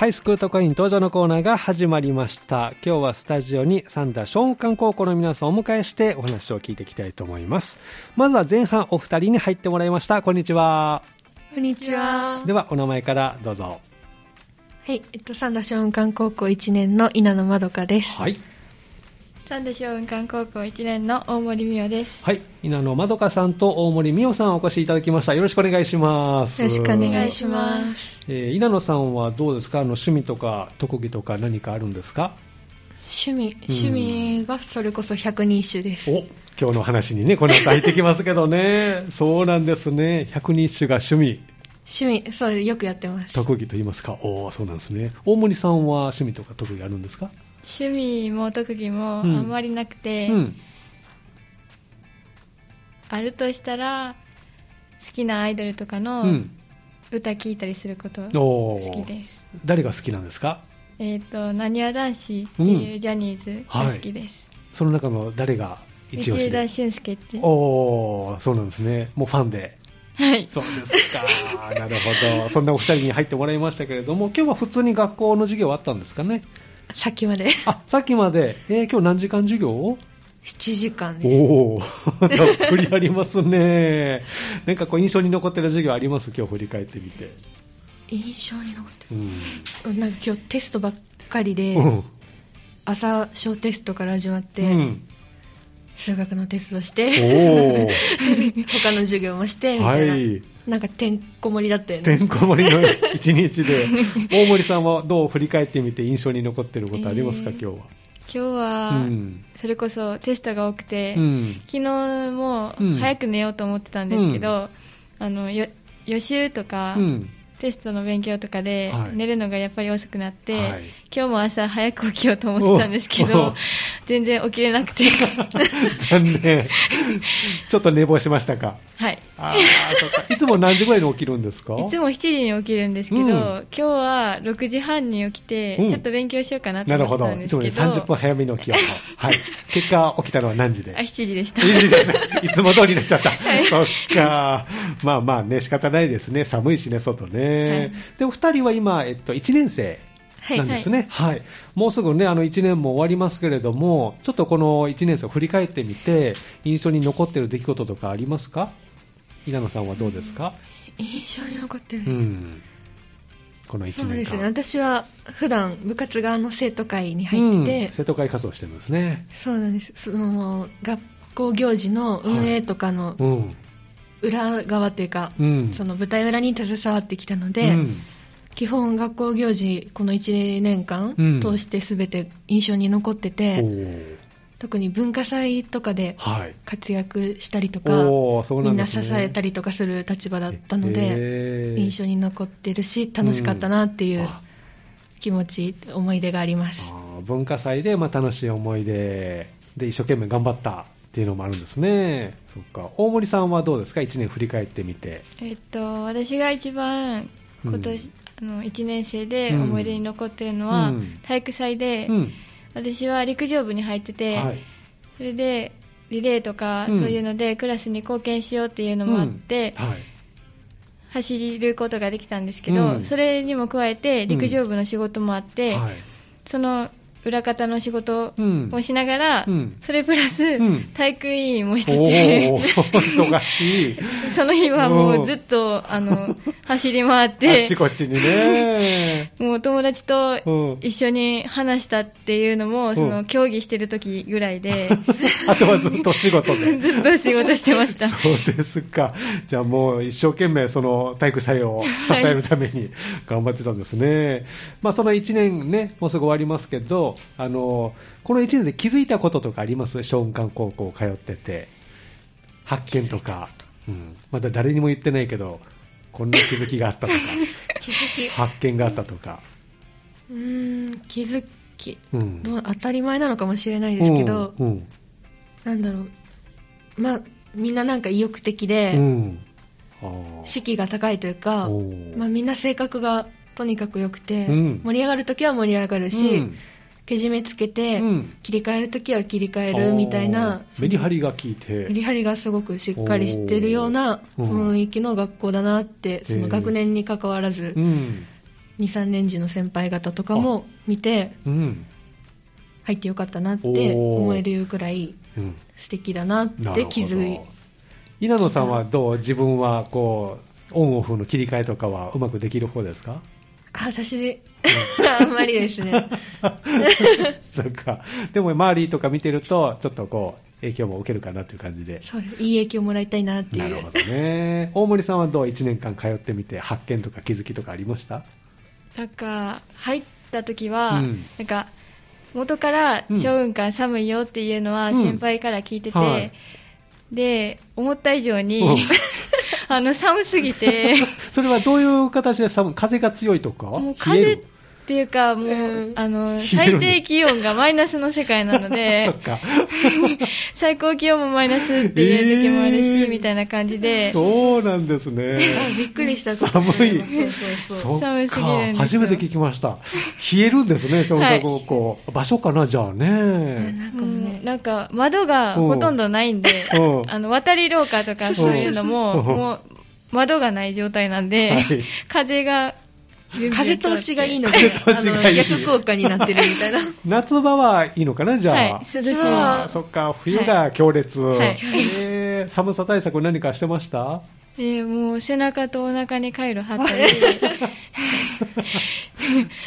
ハイスクール特派員登場のコーナーが始まりました。今日はスタジオに三田小館高校の皆さんをお迎えしてお話を聞いていきたいと思います。まずは前半お二人に入ってもらいました。こんにちは。こんにちは。では、お名前からどうぞ。はい、えっと、三田小雲館高校1年の稲野まどかです。はい。三田小雲館高校1年の大森美代です。はい。稲野まどかさんと大森美代さんお越しいただきました。よろしくお願いします。よろしくお願いします。えー稲野さんはどうですか？あの趣味とか特技とか何かあるんですか？趣味、趣味がそれこそ百人一首です。お今日の話にね、この後入ってきますけどね。そうなんですね。百人一首が趣味、趣味、そう、よくやってます。特技と言いますか。おーそうなんですね。大森さんは趣味とか特技あるんですか？趣味も特技もあうんんまりなくて、うん。あるとしたら、好きなアイドルとかうのん。歌聞いたりすることおー好きです。誰が好きなんですか？えっ、と、なにわ男子っていうジャニーズが好きです。その中の誰が一道押しで？枝俊介って。おーそうなんですね。もうファンで。はい。そうですか。なるほど。そんなお二人に入ってもらいましたけれども、今日は普通に学校の授業あったんですかね？さっきまで。あ、さっきまで、えー今日何時間授業？7時間です。おお、たっぷりありますね。なんかこう印象に残ってる授業あります？今日振り返ってみて。印象に残ってうん。る。なんか今日テストばっかりで、うん。朝小テストから始まって、うん。数学のテストしおて、お。他の授業もして、みはたいな。い。なんかてんこ盛りだったよてね。んこ盛りの 一日で、大森さんはどう振り返ってみて印象に残ってることありますか、えー今日は。今日は、うん。それこそテストが多くて、うん。昨日もうん早く寝ようと思ってたんですけど、あのよ予習とか、うん。テストの勉強とかではい寝るのがやっぱり遅くなって、はい今日も朝早く起きようと思ってたんですけど全然起きれなくて 残念。ちょっと寝坊しましたか？はいあか。いつも何時ぐらいに起きるんですか？いつも7時に起きるんですけど、うん今日は6時半に起きて、うんちょっと勉強しようかなとなるほど。思ってたんでいつもよりすけど、30分早めに起きようと。はい。結果、起きたのは何時で？あ7時でしたいいですね。いつも通りになっちゃった。はいそっか。まあまあね、仕方ないですね。寒いしね、外ね。はいで、お二人は今、えっと、1年生はいなんですね。はい。もうすぐね、あの、1年も終わりますけれども、ちょっとこの1年生を振り返ってみて、印象に残ってる出来事とかありますか？稲野さんはどうですか？印象に残ってる。うん。この1年間。そうですね。私は普段部活側の生徒会に入ってて、うん生徒会活動してるんですね。そうなんです。その学校行事の運営とかのうん。裏側というか、うん。その舞台裏に携わってきたので、うん基本学校行事この1年間うん通して全て印象に残ってて、おー特に文化祭とかではい。活躍したりとか、おーそうみんなん支。えたりとかする立場だったので、印象に残ってるし楽しかったなっていうあ気持ち、思い出があります。文化祭でまあ楽しい思い出で一生懸命頑張ったっていうのもあるんですね。そっか。大森さんはどうですか ?1 年振り返ってみて。えっと、私が一番今年、うんあの1年生で思い出に残ってるのは、うん体育祭で、うん。私は陸上部に入ってて、はい。それでリレーとかうんそういうのでクラスに貢献しようっていうのもあって、うんはい。走ることができたんですけど、うんそれにも加えて陸上部の仕事もあって、はい。その裏方の仕事うんをしながら、うんそれプラス、ん体育委員もしておて、ー、忙しい。その日はもうずっと、あの、走り回ってあっち、こっちにね。もう友達とうん一緒に話したっていうのも、その競技してる時ぐらいで、あとはずっと仕事で。ずっと仕事してました。そうですか。じゃあもう一生懸命その体育祭を支えるために頑張ってたんですね。まあその1年ね、もうすぐ終わりますけど、あの、この1年で気づいたこととかあります？小雲館高校通ってて。発見とか。うん。まだ誰にも言ってないけど、こんな気づきがあったとか、気づき発見があったとか。うーん気づきうん。当たり前なのかもしれないですけど、うん。うんなんだろうまあみんななんか意欲的で、士気が高いというか、まあ、みんな性格がとにかく良くて、うん盛り上がるときは盛り上がるし、うんけじめつけて、うん切り替えるときは切り替えるみたいなメリハリが効いて。メリハリがすごくしっかりしてるような雰囲気の学校だなって、その学年に関わらずうん。23年時の先輩方とかも見てうん。入ってよかったなって思えるくらいうん。素敵だなって気づいど。稲野さんはどう？自分はこう、オンオフの切り替えとかはうまくできる方ですか？あ私あんまりですね。そっ か。でも周りとか見てると、ちょっとこう、影響も受けるかなという感じで。そうです。いい影響もらいたいなっていう。なるほどね。大森さんはどう ?1 年間通ってみて発見とか気づきとかありました？なんか入った時は、うん。なんか元からうん。小雲館寒いよっていうのはうん。先輩から聞いてて、はいで思った以上に、うん。あの寒すぎて。それはどういう形で寒風が強いとか？もう風っるていうかもう、うん。あの最低気温がマイナスの世界なの そでっか。最高気温もマイナスっていう時もあるし、えーみたいな感じで。そうなんですね。あびっくりした。寒い。そうそうそう。そっ寒すぎるんかですよ。初めて聞きました。冷えるんですね、小学校。場所かな、じゃあね。なんか窓がほとんどないんで、うん。あの渡り廊下とかそういうのも、うん。もう窓がない状態なんで、はい。風が風通しがいいので風通しがいい。逆効果になってるみたいな。夏場はいいのかな、じゃあ。はい涼しいあーそっか、冬が強烈。はい。えー寒さ対策何かしてました？でもう背中とお腹にカイロ貼ったり、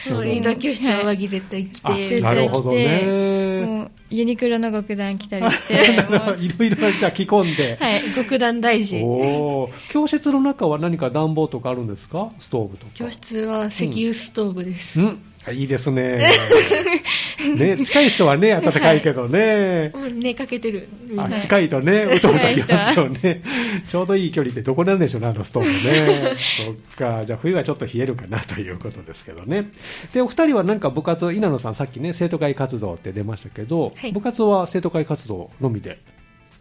そうリーダー教室の上着絶対着あてなるほどね。ユニクロの極暖着たりして、いろいろじゃあ着込んで。はい、極暖大事おー教室の中は何か暖房とかあるんですか？ストーブとか。教室は石油ストーブです、うん。いいですね。ね、近い人はね、暖かいけどね。もう寝かけてるみんなあ近いとね、うとうときますよね。ちょうどいい距離ってどこなんでしょうね、あのストーブね。そっか、じゃあ冬はちょっと冷えるかなということですけどね。で、お二人はなんか部活、稲野さんさっきね、生徒会活動って出ましたけど、はい部活は生徒会活動のみで。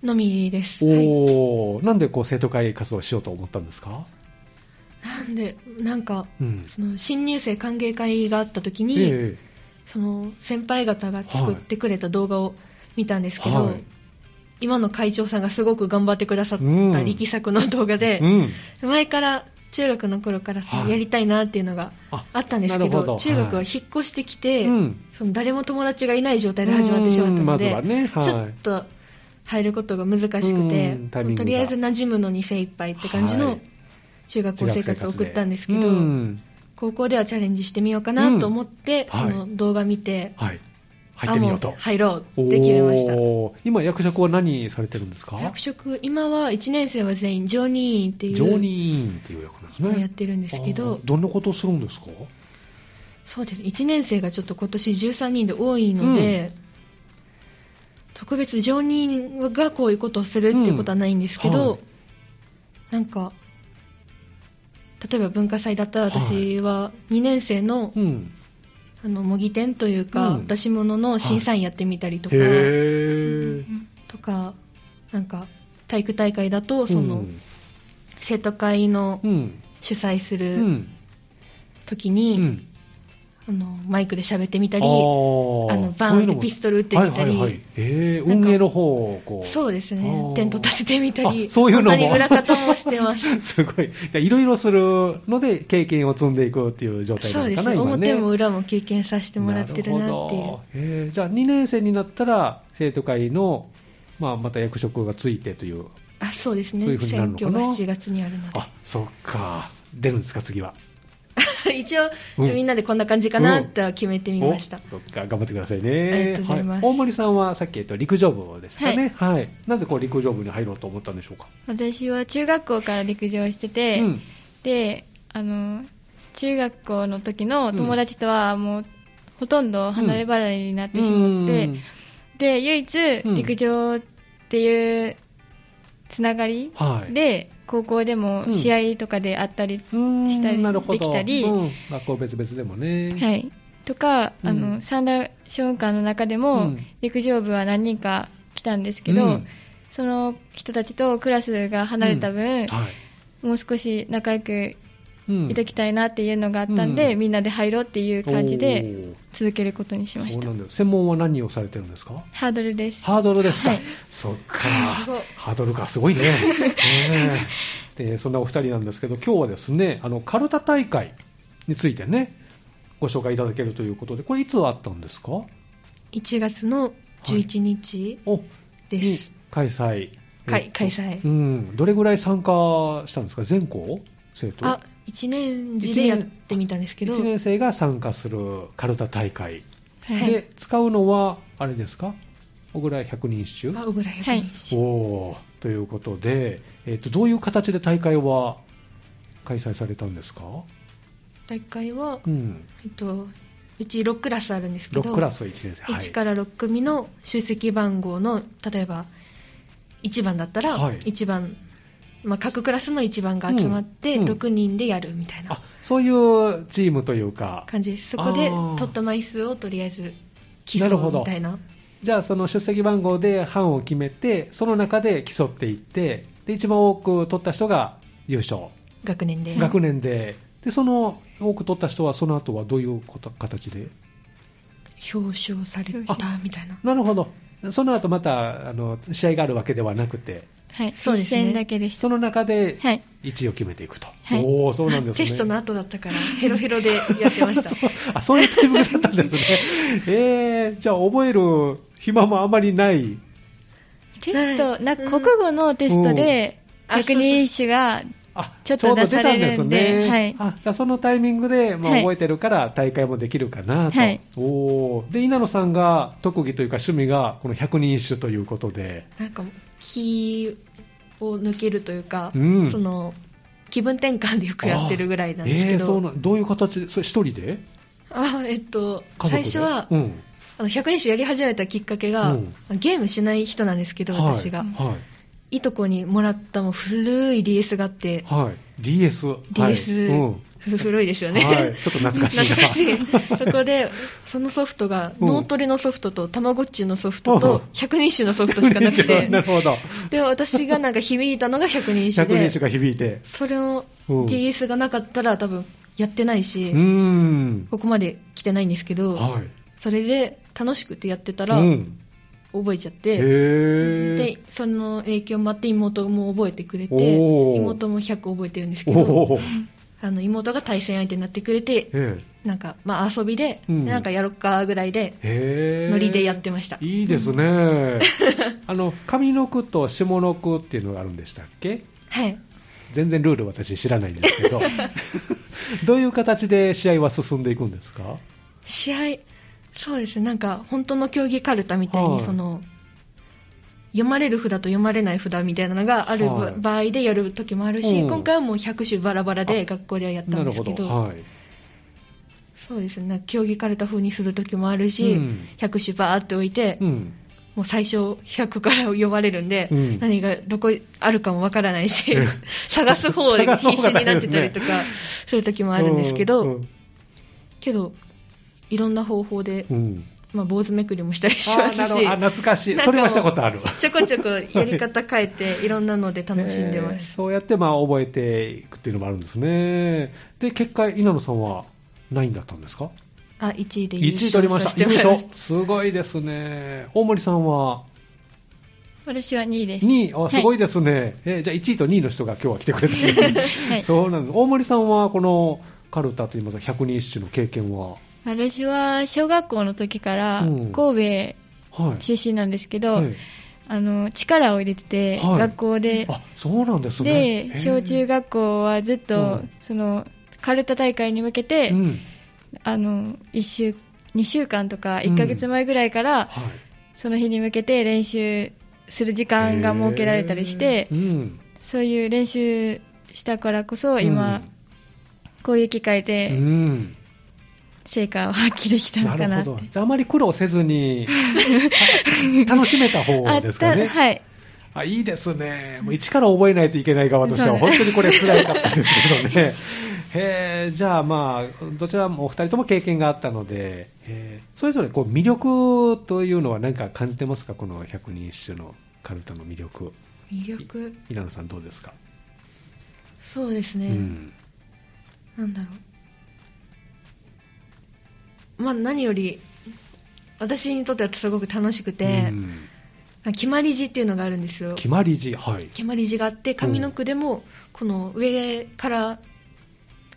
のみです、はい。おー、なんでこう生徒会活動しようと思ったんですか？なんでなんかうん。その新入生歓迎会があった時に、えその先輩方が作ってくれた動画を見たんですけど、はい。今の会長さんがすごく頑張ってくださっうん。た力作の動画えで、うん。前から中学の頃からさ、はい。やりたいなっていうのがああったんですけどど。中学は引っ越してきて、うん。その誰も友達がいない状態で始まってしまったので、はねはい。ちょっと入ることが難しくてとりあえず馴染むのに精一杯って感じのはい中学校生活を送ったんですけど、うん高校ではチャレンジしてみようかなと思って、その動画見て、はい。入ってみようと。入ろうって決めました。今、役職は何されてるんですか？役職今は1年生は全員常任委員っていう。常任委員っていう役なんですね。やってるんですけあどー。どんなことをするんですか？そうです。1年生がちょっと今年13人で多いので、特別常任がこういうことをするっていうことはないんですけど、うん。はい。なんか例えば文化祭だったら私は2年生の,、うん。あの模擬店というか、うん出し物の審査員やってみたりとか、へー。とかなんか体育大会だとその、うん生徒会のうん。主催すうるん。時うに、ん。あのマイクで喋ってみたりあのバーンってピストル撃ってみたりはいはいはい。え運営の方をこう。そうですあねーテント立ててみたりあそういうのも裏方もしてます すごい。いろいろするので経験を積んでいくっていう状態なそうですねね。表も裏も経験させてもらってるなっていうじゃあ2年生になったら生徒会の、まあ、また役職がついてという。あそうですねそういう風になるのかな選挙が7月にあるのであ、そっか。出るんですか、次は。一応、うんみんなでこんな感じかなっては決めてみました、おそっか、頑張ってくださいね。ありがとうございますは大森さんはさっき、えっと、陸上部ですかね。はい。なぜこう陸上部に入ろうと思ったんでしょうか？私は中学校から陸上してて、うん。であの中学校の時の友達とはもう、ほとんど離れ離れになってしまって、うんで唯一うん陸上っていうつながりはい。で、高校でもうん。試合とかであったり、したりできたり。うん。学校別々でもね。はい、とか、うん。あの三田小学館の中でも、うん。陸上部は何人か来たんですけど、うん。その人たちとクラスが離れた分、はい。もう少し仲良くうんいときたいなっていうのがあったんで、うん。みんなで入ろうっていう感じおでー。続けることにしました。そうなんだよ。専門は何をされてるんですか？ハードルです。ハードルですか、はい。そっか。すごい。ハードルかすごいね。でそんなお二人なんですけど今日はですねあのカルタ大会についてねご紹介いただけるということで、これいつあったんですか？1月の11日おです。に開催。開えっと開催。うん。どれぐらい参加したんですか？全校？生徒？あ、1年次でやってみたんですけど、1年生が参加するカルタ大会。はい。で、使うのは、あれですか？小倉百人一首？あ、小倉百人一首。おー。ということで、えっとどういう形で大会は開催されたんですか、大会は、うん、えっと、うち6クラスあるんですけど、6クラス1年生、はい、1から6組の出席番号の、例えば1番だったら、はい。1番、まあ、各クラスの1番が集まって、うんうん。6人でやるみたいな。あそういうチームというか、感じです。そこで取った枚数をとりあえず競なるほどうみたいな。じゃあその出席番号で班を決めて、その中で競っていって、で一番多く取った人が優勝、学年で。学年で、でその多く取った人は、その後はどういうこと形で？表彰されたみたいな。なるほど、その後またあの試合があるわけではなくて、はい。そうですねだけでした。その中ではい。1位を決めていくと、はいおお、そうなんですね。テストの後だったから、ヘロヘロでやってました。そうあそういうタイミングだったんですね。えー、じゃあ覚える暇もあまりない。テスト、はいなんか国語のテストで、うん百人一首が、あちょっと出されるんでちょうど出たんですね。はいあじゃあそのタイミングで、まあ、はい覚えてるから大会もできるかなと。はいおーで、稲野さんが特技というか趣味がこの百人一首ということで。なんか、気を抜けるというか、うん。その、気分転換でよくやってるぐらいなんですけえー、そうど、などういう形で、それ一人で？あえっと、最初は、うん。あの100人種やり始めたきっかけが、うん。ゲームしない人なんですけど、はい。私が。はい。いとこにもらったもう古い DS があって、はい。DS。はい DS、うん。ふ古いですよね。はいちょっと懐かしいな懐かしい。そこで、そのソフトが、うん脳トレのソフトと、たまごっちのソフトうんと、百人種のソフトしかなくて、なるほど。で、私がなんか響いたのが百人種で百人一、首が響いて。それをうん DS がなかったら多分やってないうし。ここまで来てないんですけど、はい。それで楽しくてやってたら、うん、覚えちゃっへて、ー。で、その影響もあって妹も覚えてくれて、妹も100覚えてるんですけど、あの妹が対戦相手になってくれて、えなんか、まあ遊びで、うん。なんかやろっかぐらいで、ノリでやってました。いいですね。あの、上の句と下の句っていうのがあるんでしたっけ？はい。全然ルール私知らないんですけど、どういう形で試合は進んでいくんですか？試合、そうですね、なんか本当の競技カルタみたいに、はい。その、読まれる札と読まれない札みたいなのがあるばはい。場合でやる時もあるし、うん。今回はもう100種バラバラで学校ではやったなん。ですけど、はい。そうですね、競技カルタ風にする時もあるし、うん。100種バーって置いて、うん。もう最初100から読まれるんで、うん。何がどこあるかもわからないしうん、探す方で必死になってたりとかする時もあるんですけど、けど、いろんな方法で、うんまあ、坊主めくりもしたりしあますしーなるほどあ、懐かしい。それはしたことある。ちょこちょこやり方変えて、いろんなので楽しんでまえーす。そうやってまあ覚えていくっていうのもあるんですね。で、結果、稲野さんは何位だったんですか？あ、1位で優 ?1 位取りました。優勝。らいました。すごいですね。大森さんは？私は2位です。2位。あ、すごいでですね。えーじゃあ1位と2位の人が今日は来てくれたんですね。はいそうなんです。大森さんはこのカルタといいますか、百人一首の経験は？私は小学校の時からうん神はい。戸出身なんですけど、はいあの力を入れてて、はい学校で、あ、そうなんですね。で小中学校はずっと、うんそのカルタ大会に向けて、うん。あの1週2週間とか1ヶ月前ぐらいから、はい。その日に向けて練習する時間が設けられたりして。そういう練習したからこそ今、こういう機会うん、でうん成果を発揮できたのなかなってるほど。じゃああまり苦労せずに、た 楽しめた方ですかね。はいあ、いいですね。もう一から覚えないといけない側としては、本当にこれ辛かったですけどね。へーじゃあまあ、どちらもお二人とも経験があったので、それぞれこう魅力というのは何か感じてますか？この百人一首のカルタの魅力。魅力、稲野さんどうですか、そうですね。うん。なんだろう。まあ何より、私にとってはすごく楽しくて、うん決まり字っていうのがあるんですよ。決まり字、はい。決まり字があって、上の句でも、この上から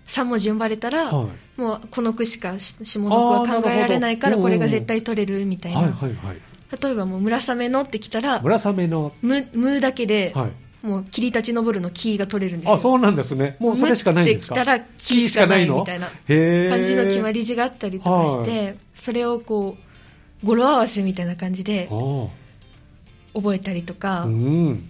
3文字読まれたら、はいもうこの句しかし下の句は考えられないからこれが絶対取れるみたいな、はいはいはい。例えばもう村雨のってきたら村雨の、むむだけで、はい。もう霧立ち上るのキーが取れるんですよ。あ、そうなんですね。もうそれしかないんですか？むってきたらキーしかないみたいな感じの決まり字があったりとかして、はそれをこう語呂合わせみたいな感じであ覚えたりとあ。か、うん。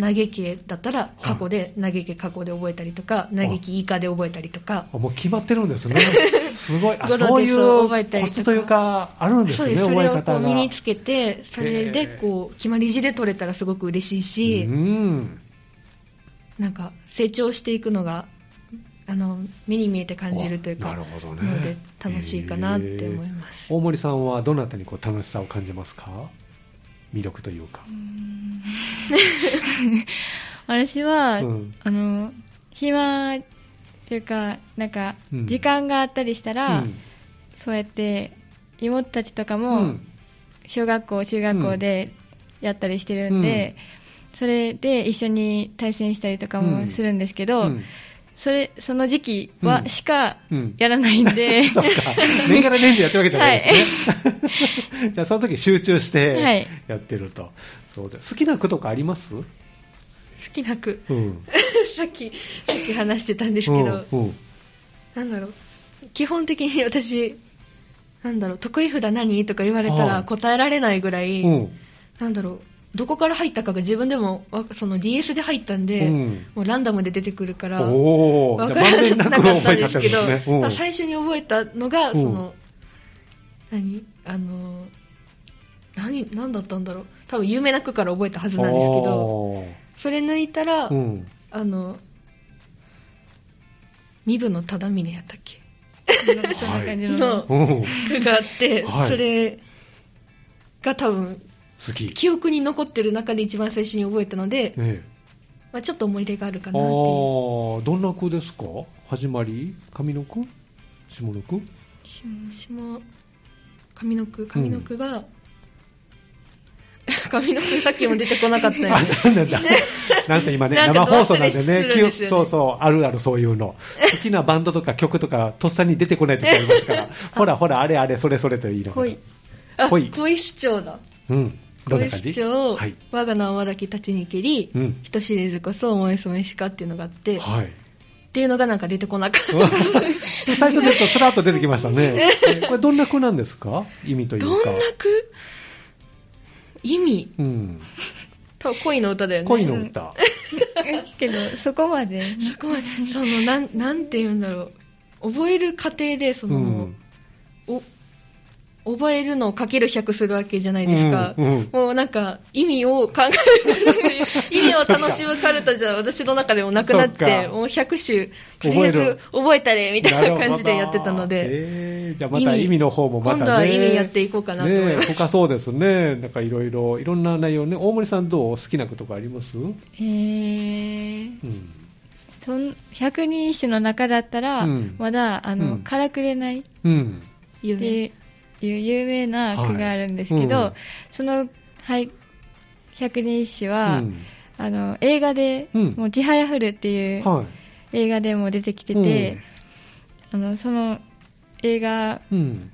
投げ家だったら過去で、投げ家過去で覚えたりとか、投げ家以下で覚えたりとか、あもう決まってるんですね。すごい。あ、そういうコツというか、あるんですね、覚え方が。う身につけて、それでこう決まり字で取れたらすごく嬉しいし、うん。なんか成長していくのがあの目に見えて感じるというか、なるほどね。ので楽しいかなって思います。へー大森さんはどなたにこう楽しさを感じますか？魅力というか。私は、うん。あの暇というかなんかうん。時間があったりしたら、うん。そうやって妹たちとかうもん。小学校中学校でやったりしてるんで、それで一緒に対戦したりとかもするんですけど、うんそれその時期は、うん。しかうん。やらないんで、そうか。年がら年中やってるわけじゃない。ですね。じゃあその時集中してはい。やってると。そうです好きな句とかあります？好きな句。うん。さっきさっき話してたんですけど、うんうん。なんだろう。基本的に私なんだろう。得意札何？とか言われたはい。ら答えられないぐらい、うん。なんだろうどこから入ったかが自分でもわその DS で入ったんで、うん。もうランダムで出てくるからおー、わからなかったんですけど、ね。うん。最初に覚えたのが、うん。その、何？あの、何、何だったんだろう。多分有名な句から覚えたはずなんですけど、ど、それ抜いたら、うん。あの、身分の忠峰やったっけ？なんかそんな感じの。句があって、はい。それが多分、記憶に残ってる中で一番最初に覚えたので、ええまあ、ちょっと思い出があるかあなっていう。ーどんな句ですか？始まり？上の句？下の句？下上の句上の句が、上の句さっきも出てこなかったよねあ、そうなんだ。なんせ今ね、生放送なんでねねそうそう、あるあるそういうの。好きなバンドとか曲とか、とっさに出てこない時ありますから、ほらほら、あれあれ、それそれといいの。恋。あ、恋恋主張だ。うん。どんな感じ？恋主張、はい。我が名はだき立ちにけり、うん。人知れずこそ思いそめしかっていうのがあって、っはい。ていうのがなんか出てこなかった。最初ですと、スラッと出てきましたね。えこれどんな句なんですか？意味というか。どんな句？意味？うん。多分恋の歌だよね。恋の歌。けどそこまでそこまで、その、なん、なんて言うんだろう。覚える過程で、その、うんお、覚えるのをかける100するわけじゃないですか。うんうんもうなんか、意味を考える、意味を楽しむカルタじゃ私の中でもなくなっそて、もう100種、とりあえ覚えるず覚えたれ、みたいな感じでやってたので、えーじゃあまた意味の方もまたね。今度は意味やっていこうかなと思います。ねえ他そうですね。なんかいろいろ、いろんな内容ね。大森さんどう？好きなことかあります？うん。えー、そん百人一首の中だったら、うんまだあの、うんからくれないっうん。いう有名な句があるんですけど、はい。うん。その、はい、百人一首は、うん。あの映画で、うん。もうちはやふるっていうはい。映画でも出てきてて、あのその映画うん。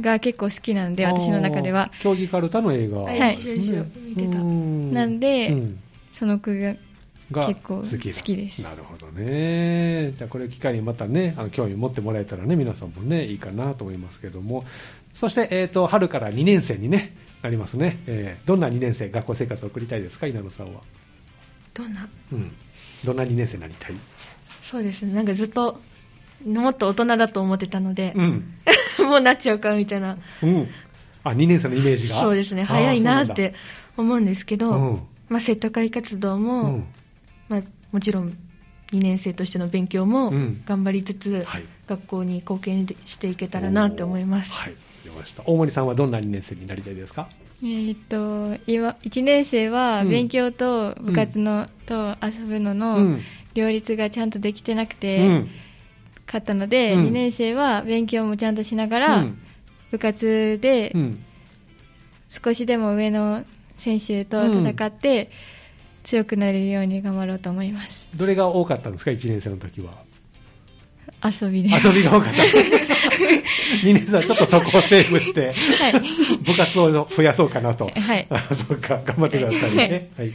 が結構好きなんで、私の中では。競技カルタの映画。はい。はい。一緒一緒見てた。うん。なんでうん。その句がが結構好きだ好きですなるほどね。じゃあこれを機会にまたね、あの興味持ってもらえたらね、皆さんもね、いいかなと思いますけども。そして、えっ、と、春から2年生にね、なりますね。えーどんな2年生、学校生活を送りたいですか、稲野さんは？どんな？うん。どんな2年生になりたい？そうですね、なんかずっと、もっと大人だと思ってたので、うん。もうなっちゃうかみたいな、うん。あ、2年生のイメージが？そうですね、早いなって思うんですけど、そうなんだまあ、生徒会活動うも、ん。まあ、もちろん2年生としての勉強もうん頑張りつつ、はい。学校に貢献していけたらなって思います。はい。出ました。大森さんはどんな2年生になりたいですか？えーっと今1年生はうん勉強と部活の、と遊ぶのうのん。両立がちゃんとできてなくうて、ん。かったので、うん2年生は勉強もちゃんとしながら、うん部活でうん。少しでも上の選手と戦って、強くなれるように頑張ろうと思います。どれが多かったんですか、1年生の時は。遊びです。遊びが多かった。2年生はちょっとそこをセーブして、はい部活を増やそうかなと。はいあ そうか、頑張ってくださいね。はい。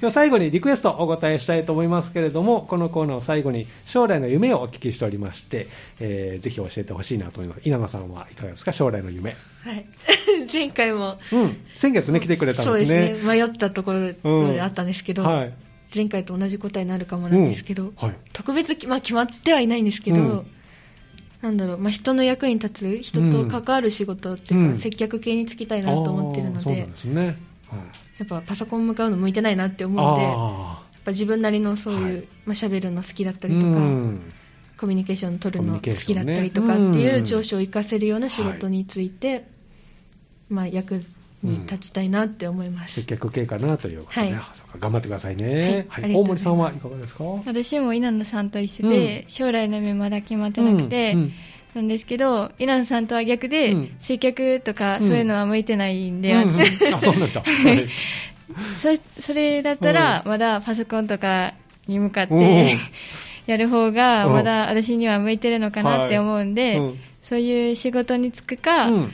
では最後にリクエストお答えしたいと思いますけれども、このコーナーを最後に将来の夢をお聞きしておりまして、えーぜひ教えてほしいなと思います。稲野さんはいかがですか？将来の夢。はい。前回も、うん。先月ね、来てくれたんですね。そうですね。迷ったところであったんですけど、はい。前回と同じ答えになるかもなんですけど、うんはい。特別、まあ、決まってはいないんですけど、うんなんだろう、まあ、人の役に立つ、人と関わる仕事っていうか、うん。接客系に就きたいなと思ってるので、やっぱパソコン向かうの向いてないなって思うんで、やっあぱ自分なりのそういう、はい。まあ、喋るの好きだったーりとか、うん。コミュニケーション取るの好きだったりとかっていううん。長所を活かせるような仕事について、まあ、役に立ちたいなって思います。接客系かなということで、はい。あそうか頑張ってくださいね。はい。はい。大森さんはいかがですか？私も稲野さんと一緒で、将来の夢まだ決まってなくて、うん。うん。なんですけど、稲野さんとは逆で、うん。接客とかうんそういうのは向いてないんで、うんうん。私。あ、そうなんだ。はい。そそれだったら、まだパソコンとかに向かっうんて やる方が、うんまだ私には向いてるのかなって思うんで、うん。そういう仕事に就くか、うん。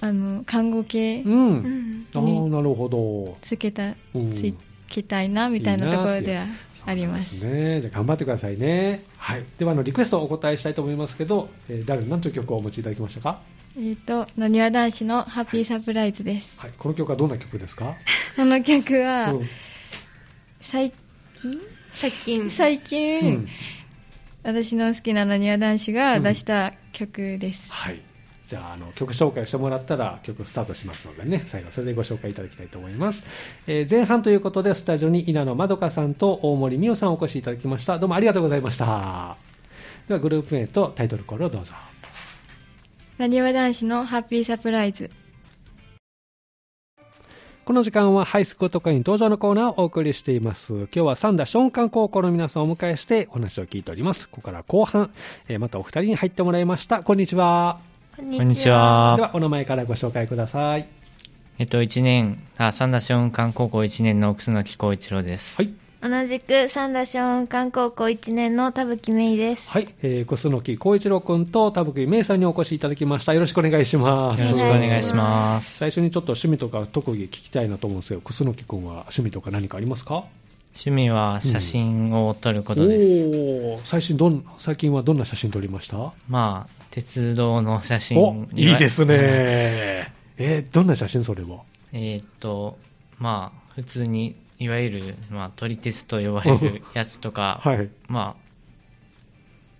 あの看護系うん。うんああ、なるほど。つけた、うんつけたいなみたいなところではあります。そうなんですね。じゃあ頑張ってくださいね。はい。では、あの、リクエストをお答えしたいと思いますけど、えー誰、何という曲をお持ちいただきましたか？えっ、と、なにわ男子のハッピーサプライズです。はい。この曲はどんな曲ですか？この曲は、うん最近？最近、最近、うん私の好きななにわ男子が出した曲です。はい。じゃあ、あの、曲紹介をしてもらったら曲スタートしますのでね、最後それでご紹介いただきたいと思います。えー前半ということで、スタジオに稲野まどかさんと大森美代さんお越しいただきました。どうもありがとうございました。では、グループ名とタイトルコールをどうぞ。なにわ男子のハッピーサプライズ。この時間はハイスクート会員登場のコーナーをお送りしています。今日は三田松漢高校の皆さんをお迎えしてお話を聞いております。ここから後半、えーまたお二人に入ってもらいました。こんにちは。こんにちはでは、お名前からご紹介ください。えっと、1年、あ、三田松漢高校1年の楠木光一郎です。はい。同じく三田松雲館高校1年の田吹芽衣です。はい、えー、楠木光一郎君と田吹芽衣さんにお越しいただきました。よろしくお願いします。よろしくお願いします。最初にちょっと趣味とか特技聞きたいなと思うんですけど、楠木君は趣味とか何かありますか？趣味は写真を撮ることです。おー最新どん、最近はどんな写真撮りました？まあ、鉄道の写真お、いいですね。えー、どんな写真それは？えーっと、まあ、普通に、いわゆる、まあ、撮り鉄と呼ばれるやつとか、はい。まあ、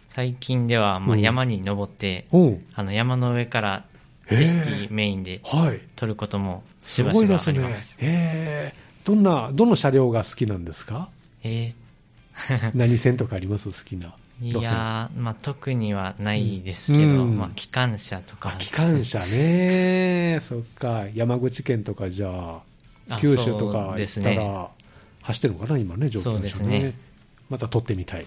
最近では、まあ、うん山に登って、うん。あの、山の上から景色メインではい。撮ることもすしばしばごいですねあります。。えー、どんな、どの車両が好きなんですか？え 何線とかあります？好きなー、い。やー、まあ、特にはないですけど、うんまあ、機関車とかあ、。機関車ね。そっか。山口県とかじゃあ、あ九州とか行ですねったら、走ってるのかな今ね、状況そうですね。また撮ってみたい。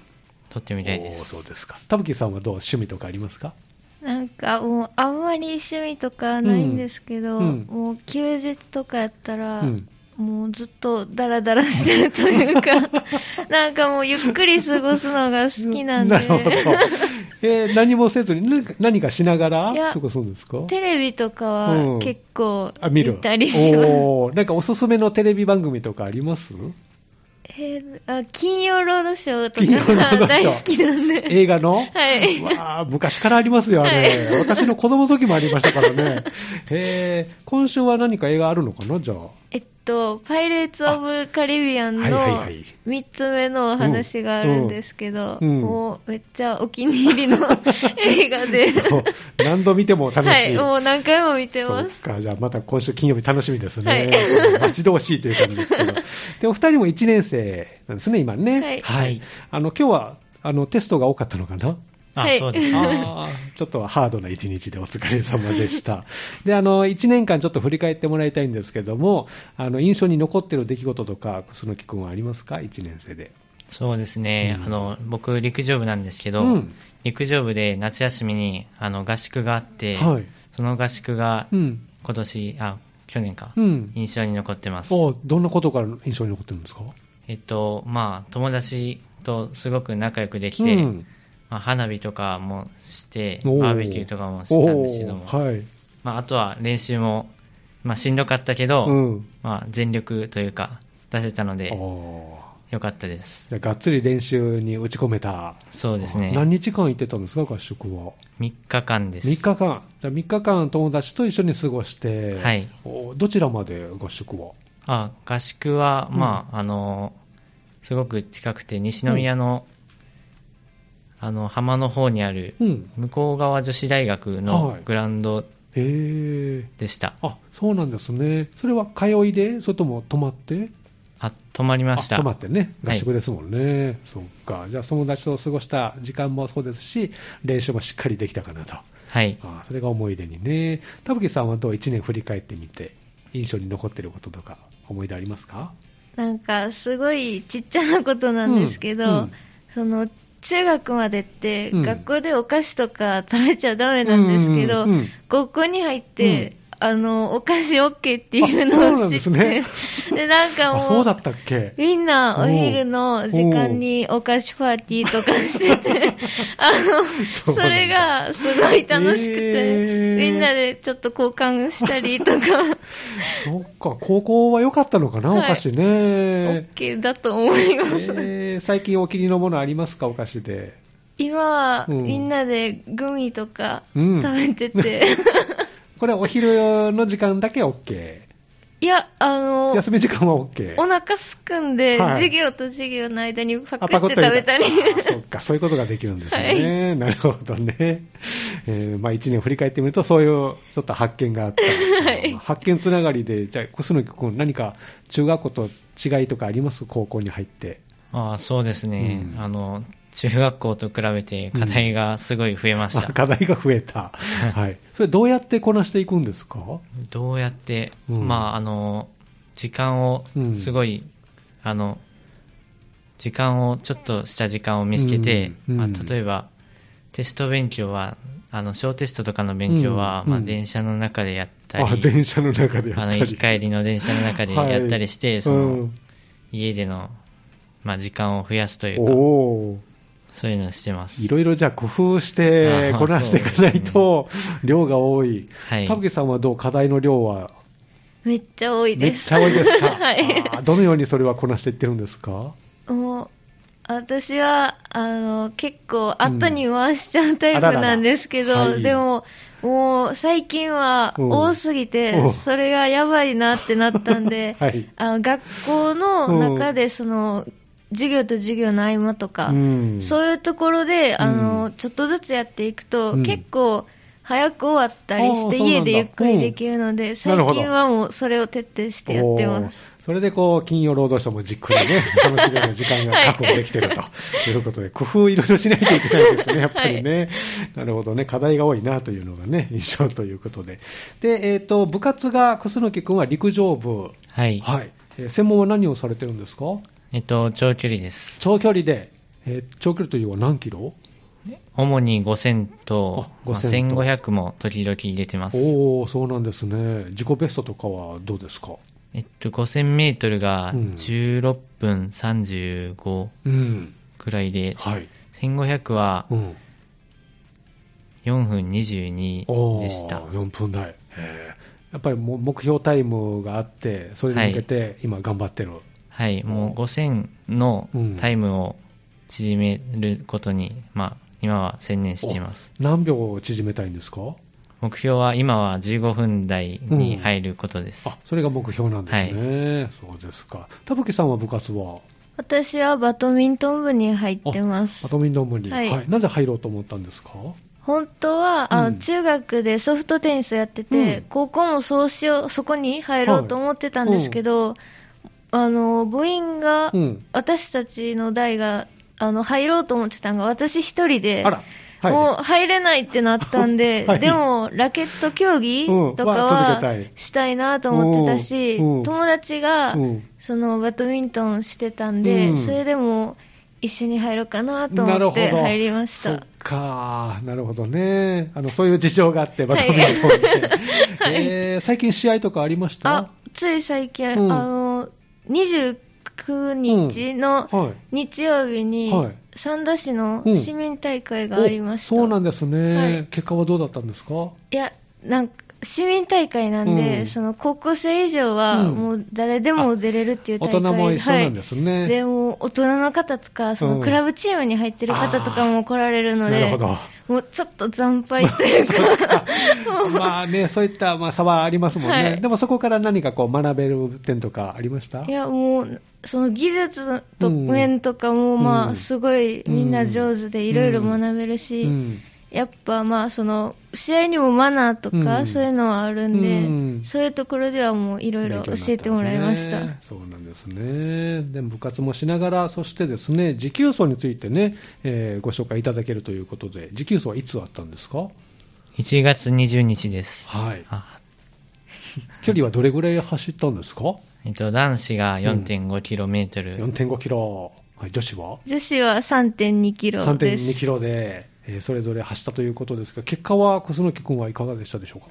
撮ってみたいです。そうですか。田吹さんはどう？趣味とかありますか？なんかもうあんまり趣味とかはないんですけど、うんうんもう休日とかやったら、うんもうずっとダラダラしてるというか、なんかもうゆっくり過ごすのが好きなんで。えー何もせずに、何かしながら過ごすんですか？テレビとかうんは結構あ、見たりします。おーなんかおすすめのテレビ番組とかあります？えーあ金曜ロードショーとか大好きなんで。映画の？はい。わあ、昔からありますよ、あれ。はい私の子供の時もありましたからね。へえ、今週は何か映画あるのかな、じゃあ？えっと、パイレーツ・オブ・カリビアンのはいはいはい3つ目のお話があるんですけど、もうめっちゃお気に入りの 映画で、何度見ても楽しい。はい、もう何回も見てます。そうか、じゃあまた今週金曜日楽しみですね。はい待ち遠しいという感じですけど。で、お二人も1年生なんですね、今ね。はいはいあの、今日は、あの、テストが多かったのかな？あ、はいそうですね。あ ーちょっとハードな一日でお疲れ様でした。で、あの、1年間ちょっと振り返ってもらいたいんですけども、あの、印象に残ってる出来事とか、楠木君はありますか ?1 年生で。そうですね。うんあの、僕、陸上部なんですけど、うん陸上部で夏休みに、あの、合宿があって、はい。その合宿がうん。今年、あ、去年か、うん。印象に残ってます。おどんなことが印象に残ってるんですか？えっと、まあ、友達とすごく仲良くできて、うん。まあ、花火とかもして、バーベキューとかもしたんですけども、はい。まあ、あとは練習も、まあ、しんどかったけど、うん。まあ、全力というか、出せたので、よかったです。じゃあがっつり練習に打ち込めた。そうですね。何日間行ってたんですか、合宿は？3日間です。3日間。じゃあ3日間友達と一緒に過ごして、はいおどちらまで合宿は？あ、合宿は、まあ、あの、すごく近くて、西宮の、あの、浜の方にある、うん。向こう側女子大学はいのグラウンド。でした。あ、そうなんですね。それは通いで、それとも泊まって？あ、泊まりました。あ泊まってね。はい合宿ですもんね。そっか。じゃあ、友達と過ごした時間もそうですし、練習もしっかりできたかなと。はい。あそれが思い出にね。田吹さんはどう？1年振り返ってみて、印象に残ってることとか、思い出ありますか？なんか、すごいちっちゃなことなんですけど、うんうんその、中学までって、学校でお菓子とか食べちゃダメなんですけど、うん。うんうん高校に入って、あの、お菓子 OK っていうのを知って、ですね。で、なんかあ、もう、そうだったっけ？みんなお昼の時間にお菓子パーティーとかしてて、あの、それがすごい楽しくて、へー。みんなでちょっと交換したりとか、そっか、高校は良かったのかな、はい。お菓子ね。OK だと思います。えー最近お気に入りのものありますか、お菓子で？今はうん。みんなでグミとかうん。食べてて、これはお昼の時間だけ OK。いや、あの、休み時間は OK。お腹すくんで、はい授業と授業の間にパクって食べたり。あそっか、そういうことができるんですね。なるほどね。えーまあ一年振り返ってみると、そういうちょっと発見があった。はい発見つながりで、じゃあ、楠木君、何か中学校と違いとかあります？高校に入って。あそうですね、うん。あの、中学校と比べて課題がすごい増えました。あ課題が増えた。はい。それどうやってこなしていくんですか？どうやって、うん。まあ、あの、時間をうん、すごい、あの、時間を、ちょっとした時間を見つけて、うん。うん。まあ、例えば、テスト勉強は、あの、小テストとかの勉強は、まあ、うん。うん電車の中でやったあ、り、電車の中でやあの。行き帰りの電車の中でやったりして、はいその、うん。家での、まあ、時間を増やすというか、おーそういうのをしてます。いろいろじゃあ工夫してこなしていかないと、量が多い。はい。田吹さんはどう？課題の量は？めっちゃ多いめっです。ちゃ多いですか？はい。どのようにそれはこなしていってるんですか？もう、私は、あの、結構後に回しちゃうタイプなんですけど、はい。でも、もう最近はうん。多すぎうて、ん。それがやばいなってなったんで、はい。あの学校の中でその、授業と授業の合間とか、うんそういうところで、あうの、んちょっとずつやっていくと、うん結構、早く終わったりして、家でゆっくりできるので、最近はもうそれを徹底してやってます。それでこう、金曜労働者もじっくりね、楽しめる時間が確保できてるということで、工夫いろいろしないといけないですね、やっぱりね。なるほどね、課題が多いなというのがね、印象ということで。で、えっ、と、部活が、楠木君は陸上部。はい。はい。えー専門は何をされてるんですか？えっと、長距離です。長距離で、えー長距離というのは何キロ？主に5000と、あまあ5000と1500も時々入れてます。おー、そうなんですね。自己ベストとかはどうですか？えっと、5000メートルがうん16分35うん。くらいで、はい。1500はうん。4分22おーでした。4分台。へーやっぱりもう目標タイムがあって、それに向けて今頑張ってる。はい、もう5000のうん。タイムを縮めることに、まあ、今は専念しています。お何秒縮めたいんですか？目標は今は15分台に入ることです。あ、それが目標なんですね。そうですか。田吹さんは部活は？私はバドミントン部に入ってます。バ。ドミントン部に、はい。なぜ入ろうと思ったんですか？本当は、あうん。の中学でソフトテニスやってて、うん。高校もそうしよう、そこに入ろうと思ってたんですけど、あの、部員が、うん。私たちの代が、あの、入ろうと思ってたのが私一人で、はい。もう入れないってなったんで、はい。でも、ラケット競技うん。とかはしたいなと思ってたし、友達が、うん。そのバドミントンしてたんで、うん。それでも一緒に入ろうかなと思って入りまし。そったか、なるほどね。あの、そういう事情があって、バドミントンで。えー最近試合とかありました？あ、つい最近、うん。あの、29 19日のはい。日曜日にはい、三田市のうん市民大会がありました。おそうなんですね、はい。結果はどうだったんですか？いや、なんか、市民大会なんで、うん。その高校生以上は、うん。もう誰でも出れるっていう大大会人も一緒なんですね。はい、でも、大人の方とか、そうん。のクラブチームに入ってる方とかも来られるので、なるほど。もうちょっと惨敗というか、まあね、そういった、まあ、差はありますもんね、はい。でもそこから何かこう学べる点とかありました？いや、もう、その技術とうん。面とかも、まあ、うん。すごいみんな上手でいろいろ学べるし、うんやっぱまあ、その、試合にもマナーとか、うんそういうのはあるんで、うんそういうところではもういろいろ教えてもらいました。ねそうなんですね。で部活もしながら、そしてですね、持久走についてね、えーご紹介いただけるということで、持久走はいつあったんですか？1月20日です。はい。あ 距離はどれぐらい走ったんですか？えっと、男子が 4.5km、4.5キロ。はい、女子は？女子は3.2キロです。3.2キロで、えーそれぞれ走ったということですが、結果は小園木君はいかがでしたでしょう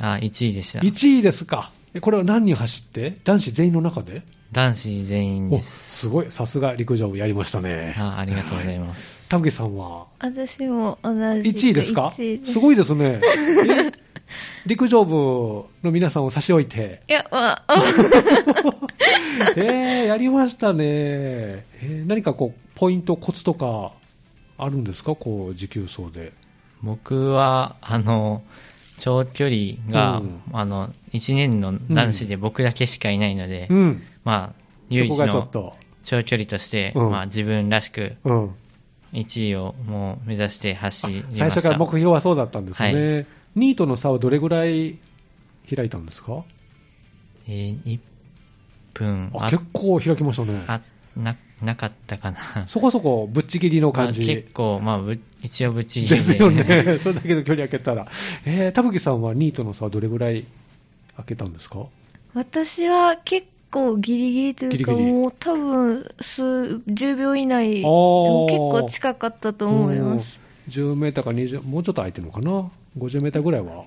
か？あ1位でした。1位ですか？えこれは何人走って？男子全員の中で？男子全員おです。すごい、さすが陸上部やりましたね。あありがとうございます。田吹さんは？私も同じく1位ですか？1位ですすごいですね。え陸上部の皆さんを差し置いて。いや、まあ、えー、やりましたね。えー何かこう、ポイント、コツとかあるんですか？こう、持久走で。僕は、あの、長距離が、うんあの、1年の男子で僕だけしかいないので、うん。まあ、そ唯一のと。長距離として、うんまあ、自分らしくうん。1位をもう目指して走りました。最初から目標はそうだったんですね。は2位との差はどれぐらい開いたんですか？えー1分あ結構開きましたね。あななかったかな。そこそこぶっちぎりの感じ。まあ結構、まあ、ぶ一応ぶっちぎりですよね。それだけの距離開けたら。えー、田吹さんは2位との差はどれぐらい開けたんですか？私は結構ギリギリというか、ギリギリもう多分数、10秒以内、結構近かったと思います。うん。10メーターか20、もうちょっと空いてるのかな ?50 メーターぐらいは。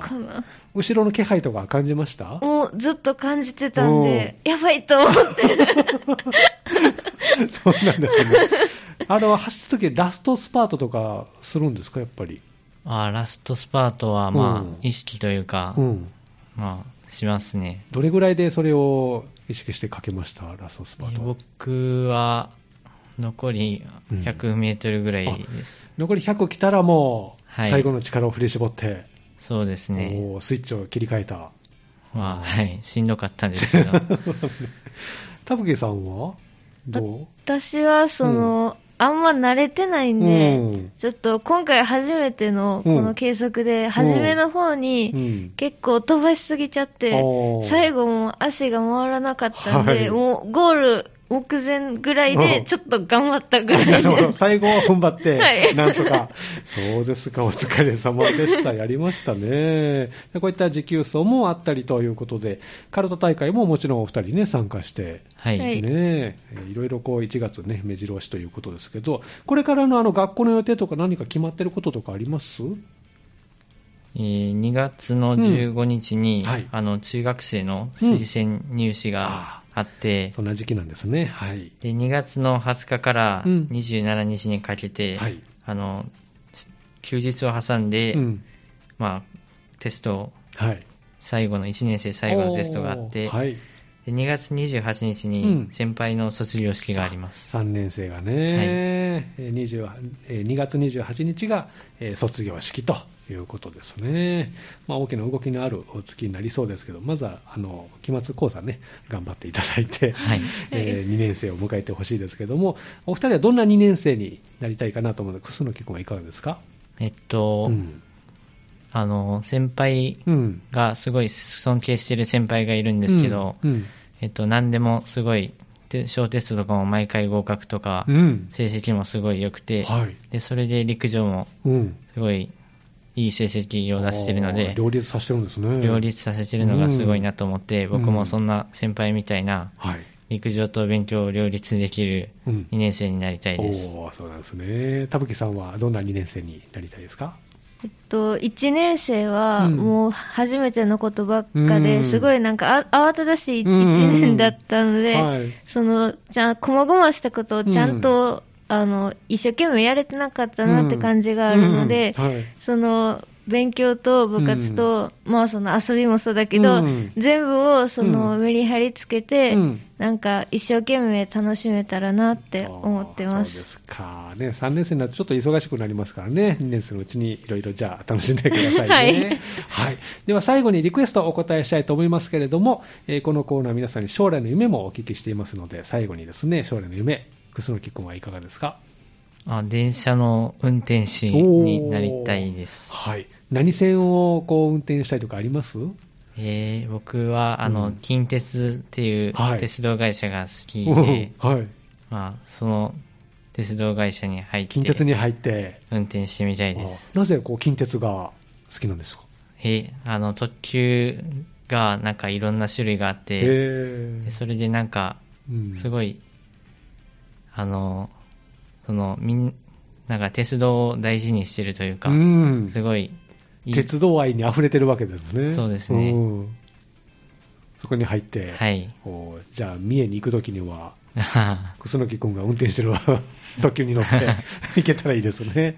かな後ろの気配とか感じました？もうずっと感じてたんで、やばいと思って。そうなんですね。あの、走った時ラストスパートとかするんですか？やっぱり。あラストスパートは、まあ、うん意識というか、うん。まあ、しますね。どれぐらいでそれを意識してかけました？ラストスパート。僕は、残り100メートルぐらいです。残り100来たらもう、はい最後の力を振り絞って、そうですね。スイッチを切り替えた。まあ、はい。しんどかったんですけど。田吹さんは？ど私は、その、あんま慣れてないんで、うんちょっと今回初めてのこの計測で、初めの方うに、うん。結構飛ばしすぎちゃっておー、最後も足が回らなかったんで、はいもうゴール目前ぐらいうんでちょっと頑張ったぐらないるほど。最後は踏ん張って、はいなんとか。そうですか、お疲れ様でした。やりましたね。でこういった持久走もあったりということで、カルタ大会ももちろんお二人ね、参加して、はい。はいねえいろいろこう1月ね、目白押しということですけど、これからのあの学校の予定とか何か決まってることとかあります？えー2月の15日に、うんはいあの、中学生の推薦入試があって、そんな時期なんですね。はい。で、2月の20日からうん27日にかけて、はいあの、休日を挟んで、うん。まあ、テスト、はい。最後の1年生最後のテストがあって、はい。で2月28日うんに先輩の卒業式があります。3年生がね、えー20えー2月28日が、えー卒業式ということですね。まあ、大きな動きのあるお月になりそうですけど、まずは、あの、期末講座ね、頑張っていただいて、はい。え2年生を迎えてほしいですけども、お二人はどんな2年生になりたいかなと思うの？で、楠木君はいかがですか？えっと、うん。あの、先輩うん。がすごい尊敬してる先輩がいるんですけど、うん。えっと、何でもすごい、で小テストとかも毎回合格とか、うん。成績もすごい良くて、はい。で、それで陸上もうん。すごいいい成績を出してるので、両立させてるんですね。両立させてるのがすごいなと思って、うん僕もそんな先輩みたいなはい。陸上と勉強を両立できるうん2年生になりたいです。おーそうなんですね。田吹さんはどんな2年生になりたいですか？えっと、1年生はうん。もう初めてのことばっかうん。で、すごいなんかあ慌ただしいうん。1年だったので、はい。その、じゃあ、こまごましたことをちゃんと、あの、一生懸命やれてなかったなって感じがあるので、うん。はい。その、勉強と部活と、まあその遊びもそうだけど、うん全部をその、うんメリハリつけて、うんなんか一生懸命楽しめたらなって思ってま。そうですすか。ね、3年生になるとちょっと忙しくなりますからね、2年生のうちにいろいろじゃあ楽しんでくださいね。はいはい。では最後にリクエストをお答えしたいと思いますけれども、えーこのコーナー皆さんに将来の夢もお聞きしていますので、最後にですね、将来の夢、楠木君はいかがですか？あ電車の運転士になりたいです。はい。何線をこう運転したいとかあります？えー僕は、あの、うん。近鉄っていうはい。鉄道会社が好きで、はい。まあ、その鉄道会社に入って、近鉄に入って、運転してみたいです。あなぜこう近鉄が好きなんですか？えーあの、特急がなんかいろんな種類があって、へー。でそれでなんか、うん。すごい、あの、その、みん、なんか鉄道を大事にしてるというか、うんすごい鉄道愛に溢れてるわけですね。そうですねんそこに入って、はい。おじゃあ、三重に行くときには、楠木君が運転してる 特急に乗って 行けたらいいですね。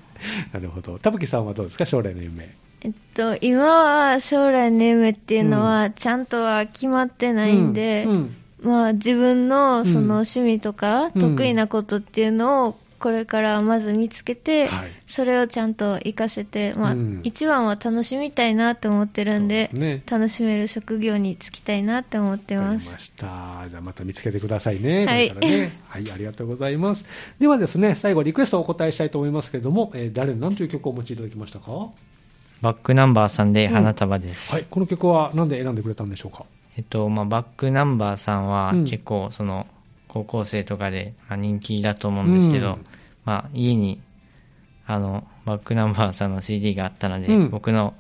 なるほど。田吹さんはどうですか、将来の夢。えっと、今は将来の夢っていうのは、ちゃんとは決まってないんで、うんうんまあ自分のそうんの趣味とかうん得意なことっていうのをこれからまず見つけて、はいそれをちゃんと活かせて、まあうん一番は楽しみたいなって思ってるんで、ね楽しめる職業に就きたいなって思ってます。りました。じゃあまた見つけてくださいね。はい。はい、ありがとうございます。ではですね、最後リクエストをお答えしたいと思いますけれども、えー誰、何という曲をお持ちいただきましたか？はバックナンバーさんで花束です。い、この曲は何で選んでくれたんでしょうか？えっと、まあ、バックナンバーさんはうん結構、その、高校生とかでまあ人気だと思うんですけど、うんまあ、家に、あの、バックナンバーさんの CD があったので、うん僕の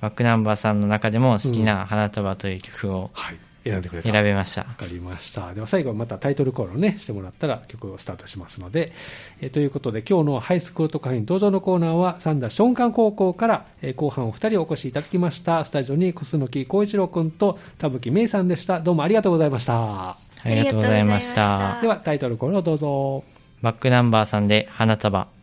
バックナンバーさんの中でも好きな花束という曲をはい、選んでくれた。選べましたわ。かりました。では最後またタイトルコールをね、してもらったら曲をスタートしますので、えーということで今日のハイスクール特派員登場のコーナーは三田松漢高校から、えー後半お二人お越しいただきました。スタジオに楠木光一郎君と田吹芽衣さんでした。どうもありがとうございました。ありがとうございました。ではタイトルコールをどうぞ。バックナンバーさんで花束。